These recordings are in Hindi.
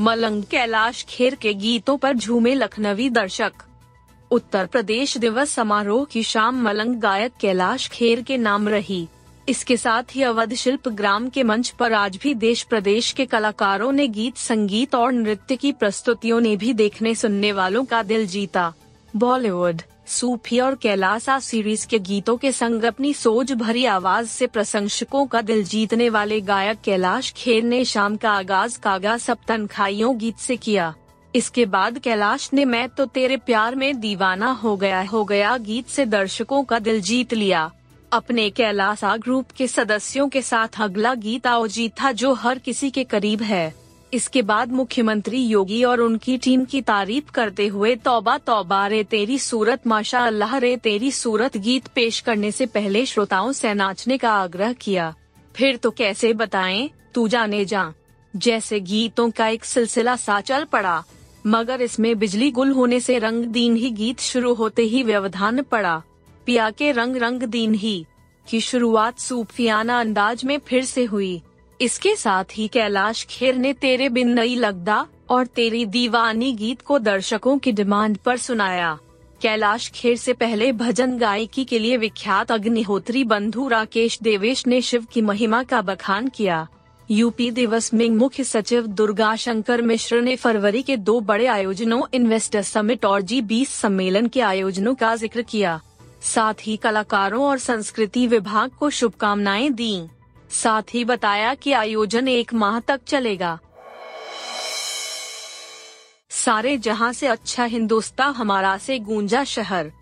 मलंग कैलाश खेर के गीतों पर झूमे लखनवी दर्शक। उत्तर प्रदेश दिवस समारोह की शाम मलंग गायक कैलाश खेर के नाम रही। इसके साथ ही अवध शिल्प ग्राम के मंच पर आज भी देश प्रदेश के कलाकारों ने गीत, संगीत और नृत्य की प्रस्तुतियों ने भी देखने सुनने वालों का दिल जीता। बॉलीवुड सूफी और कैलासा सीरीज़ के गीतों के संग अपनी सोच भरी आवाज़ से प्रशंसकों का दिल जीतने वाले गायक कैलाश खेर ने शाम का आगाज़ कागा सप्तन खाइयों गीत से किया। इसके बाद कैलाश ने मैं तो तेरे प्यार में दीवाना हो गया हो गया गीत से दर्शकों का दिल जीत लिया। अपने कैलासा ग्रुप के सदस्यों के साथ अगला गीत आओ जीत था जो हर किसी के करीब है। इसके बाद मुख्यमंत्री योगी और उनकी टीम की तारीफ़ करते हुए तौबा तौबा रे तेरी सूरत माशा अल्लाह रे तेरी सूरत गीत पेश करने से पहले श्रोताओं से नाचने का आग्रह किया। फिर तो कैसे बताएँ, तू जाने जा। जैसे गीतों का एक सिलसिला सा चल पड़ा, मगर इसमें बिजली गुल होने से रंग दीन ही गीत शुरू होते ही व्यवधान पड़ा। पिया के रंग रंग दीन ही, की शुरुआत सूफियाना अंदाज में फिर से हुई। इसके साथ ही कैलाश खेर ने तेरे बिन नई लगदा और तेरी दीवानी गीत को दर्शकों की डिमांड पर सुनाया। कैलाश खेर से पहले भजन गायकी के लिए विख्यात अग्निहोत्री बंधु राकेश देवेश ने शिव की महिमा का बखान किया। यूपी दिवस में मुख्य सचिव दुर्गा शंकर मिश्र ने फरवरी के दो बड़े आयोजनों, इन्वेस्टर समिट और जी बीस सम्मेलन के आयोजनों का ज़िक्र किया। साथ ही कलाकारों और संस्कृति विभाग को शुभकामनाएँ दी। साथ ही बताया कि आयोजन एक माह तक चलेगा। सारे जहाँ से अच्छा हिंदुस्ता हमारा से गूंजा शहर।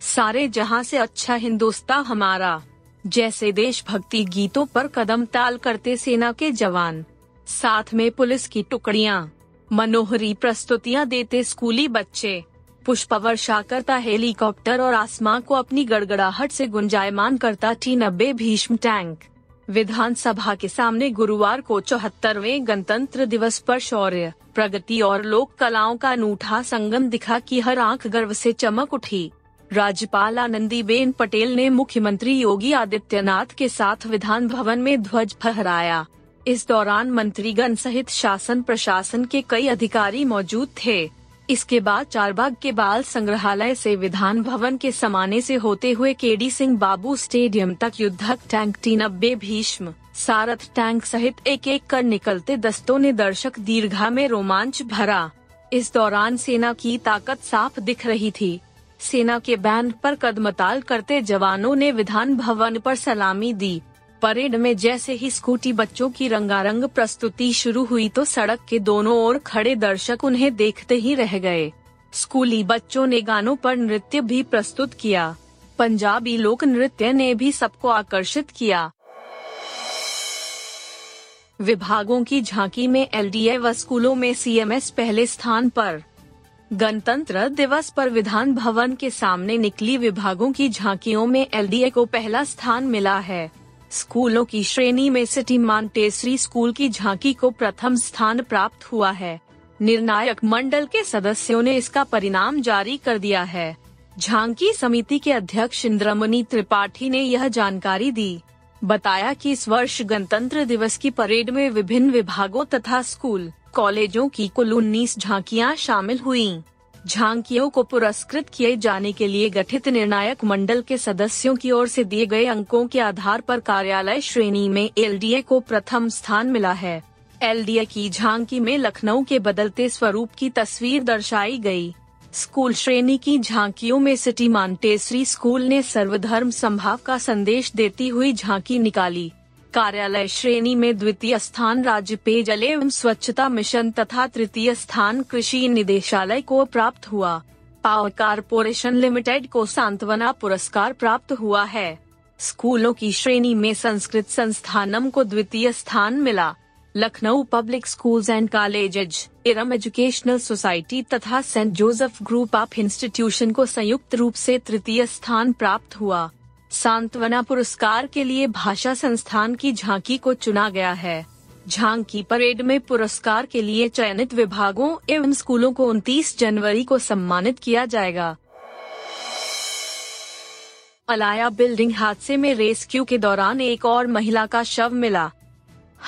सारे जहाँ से अच्छा हिंदुस्ता हमारा। जैसे देशभक्ति गीतों पर कदम ताल करते सेना के जवान। साथ में पुलिस की टुकड़ियाँ। मनोहरी प्रस्तुतियाँ देते स्कूली बच्चे। पुष्प वर्षा करता हेलीकॉप्टर और आसमां को अपनी गड़गड़ाहट से गुंजायमान करता टी नब्बे भीष्म टैंक। विधानसभा के सामने गुरुवार को चौहत्तरवे गणतंत्र दिवस पर शौर्य, प्रगति और लोक कलाओं का अनूठा संगम दिखा कि हर आँख गर्व से चमक उठी। राज्यपाल आनंदीबेन पटेल ने मुख्यमंत्री योगी आदित्यनाथ के साथ विधान भवन में ध्वज फहराया। इस दौरान मंत्रीगण सहित शासन प्रशासन के कई अधिकारी मौजूद थे। इसके बाद चारबाग के बाल संग्रहालय से विधान भवन के समाने से होते हुए केडी सिंह बाबू स्टेडियम तक युद्धक टैंक टी नब्बे भीष्म, सारथ टैंक सहित एक एक कर निकलते दस्तों ने दर्शक दीर्घा में रोमांच भरा। इस दौरान सेना की ताकत साफ़ दिख रही थी। सेना के बैंड पर कदमताल करते जवानों ने विधान भवन पर सलामी दी। परेड में जैसे ही स्कूटी बच्चों की रंगारंग प्रस्तुति शुरू हुई तो सड़क के दोनों ओर खड़े दर्शक उन्हें देखते ही रह गए। स्कूली बच्चों ने गानों पर नृत्य भी प्रस्तुत किया। पंजाबी लोक नृत्य ने भी सबको आकर्षित किया। विभागों की झांकी में एलडीए व स्कूलों में सीएमएस पहले स्थान पर। गणतंत्र दिवस पर विधान भवन के सामने निकली विभागों की झांकियों में एलडीए को पहला स्थान मिला है। स्कूलों की श्रेणी में सिटी मांटेसरी स्कूल की झांकी को प्रथम स्थान प्राप्त हुआ है। निर्णायक मंडल के सदस्यों ने इसका परिणाम जारी कर दिया है। झांकी समिति के अध्यक्ष इंद्रमणि त्रिपाठी ने यह जानकारी दी। बताया कि इस वर्ष गणतंत्र दिवस की परेड में विभिन्न विभागों तथा स्कूल, कॉलेजों की कुल उन्नीस झांकियाँ शामिल हुईं। झांकियों को पुरस्कृत किए जाने के लिए गठित निर्णायक मंडल के सदस्यों की ओर से दिए गए अंकों के आधार पर कार्यालय श्रेणी में एलडीए को प्रथम स्थान मिला है एलडीए की झांकी में लखनऊ के बदलते स्वरूप की तस्वीर दर्शाई गई। स्कूल श्रेणी की झांकियों में सिटी मांटेसरी स्कूल ने सर्वधर्म संभाव का संदेश देती हुई झांकी निकाली कार्यालय श्रेणी में द्वितीय स्थान राज्य पेयजल एवं स्वच्छता मिशन तथा तृतीय स्थान कृषि निदेशालय को प्राप्त हुआ। पावर कारपोरेशन लिमिटेड को सांत्वना पुरस्कार प्राप्त हुआ है। स्कूलों की श्रेणी में संस्कृत संस्थानम को द्वितीय स्थान मिला। Lucknow public schools and colleges Iram educational society तथा Saint Joseph group of institution को संयुक्त रूप से तृतीय स्थान प्राप्त हुआ। सांत्वना पुरस्कार के लिए भाषा संस्थान की झांकी को चुना गया है। झांकी परेड में पुरस्कार के लिए चयनित विभागों एवं स्कूलों को 29 जनवरी को सम्मानित किया जाएगा। अलाया बिल्डिंग हादसे में रेस्क्यू के दौरान एक और महिला का शव मिला।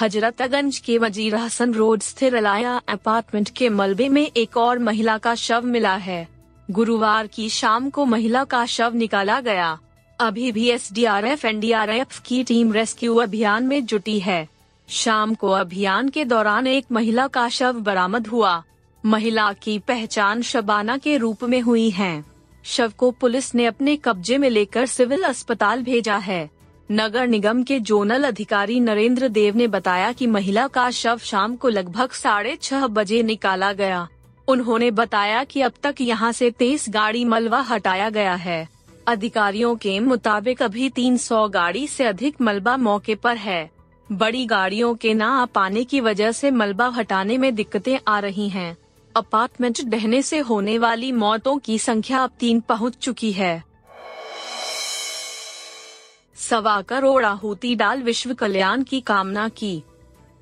हजरतगंज के वज़ीर हसन रोड स्थित अलाया अपार्टमेंट के मलबे में एक और महिला का शव मिला है। गुरुवार की शाम को महिला का शव निकाला गया। अभी भी S D R F N D R F की टीम रेस्क्यू अभियान में जुटी है। शाम को अभियान के दौरान एक महिला का शव बरामद हुआ। महिला की पहचान शबाना के रूप में हुई है। शव को पुलिस ने अपने कब्जे में लेकर सिविल अस्पताल भेजा है। नगर निगम के जोनल अधिकारी नरेंद्र देव ने बताया कि महिला का शव शाम को लगभग साढ़े छह बजे निकाला गया। उन्होंने बताया कि अब तक यहाँ से तेईस गाड़ी मलबा हटाया गया है। अधिकारियों के मुताबिक अभी 300 गाड़ी से अधिक मलबा मौके पर है। बड़ी गाड़ियों के न आ पाने की वजह से मलबा हटाने में दिक्कतें आ रही हैं। अपार्टमेंट डहने से होने वाली मौतों की संख्या अब तीन पहुँच चुकी है। सवा करोड़ आहुति डाल विश्व कल्याण की कामना की।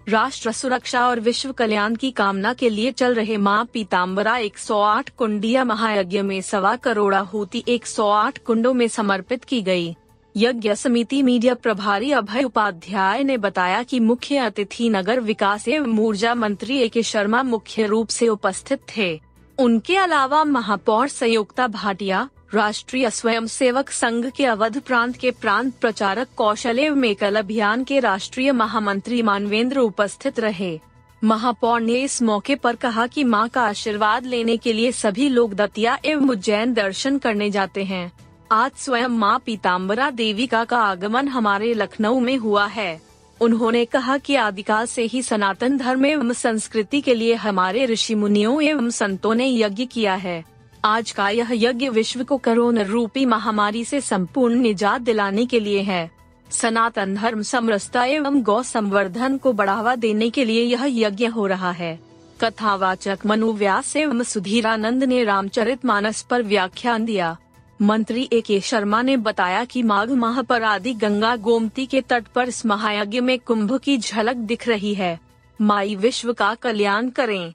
राष्ट्र सुरक्षा और विश्व कल्याण की कामना के लिए चल रहे माँ पीताम्बरा 108 कुंडिया महायज्ञ में सवा करोड़ आहुति 108 कुंडों में समर्पित की गई। यज्ञ समिति मीडिया प्रभारी अभय उपाध्याय ने बताया कि मुख्य अतिथि नगर विकास एवं ऊर्जा मंत्री ए के शर्मा मुख्य रूप से उपस्थित थे उनके अलावा महापौर संयुक्ता भाटिया राष्ट्रीय स्वयंसेवक संघ के अवध प्रांत के प्रांत प्रचारक कौशल मेकल अभियान के राष्ट्रीय महामंत्री मानवेंद्र उपस्थित रहे। महापौर ने इस मौके पर कहा कि माँ का आशीर्वाद लेने के लिए सभी लोग दतिया एवं उज्जैन दर्शन करने जाते हैं। आज स्वयं माँ पीताम्बरा देविका का आगमन हमारे लखनऊ में हुआ है। उन्होंने कहा कि आदिकाल से ही सनातन धर्म एवं संस्कृति के लिए हमारे ऋषि मुनियों एवं संतों ने यज्ञ किया है। आज का यह यज्ञ विश्व को कोरोना रूपी महामारी से संपूर्ण निजात दिलाने के लिए है। सनातन धर्म समरसता एवं गौ संवर्धन को बढ़ावा देने के लिए यह यज्ञ हो रहा है। कथावाचक मनु व्यास एवं सुधीरानंद ने रामचरित मानस पर व्याख्यान दिया। मंत्री ए के शर्मा ने बताया कि माघ माह पर आदि गंगा गोमती के तट पर इस महायज्ञ में कुंभ की झलक दिख रही है। माई विश्व का कल्याण करें।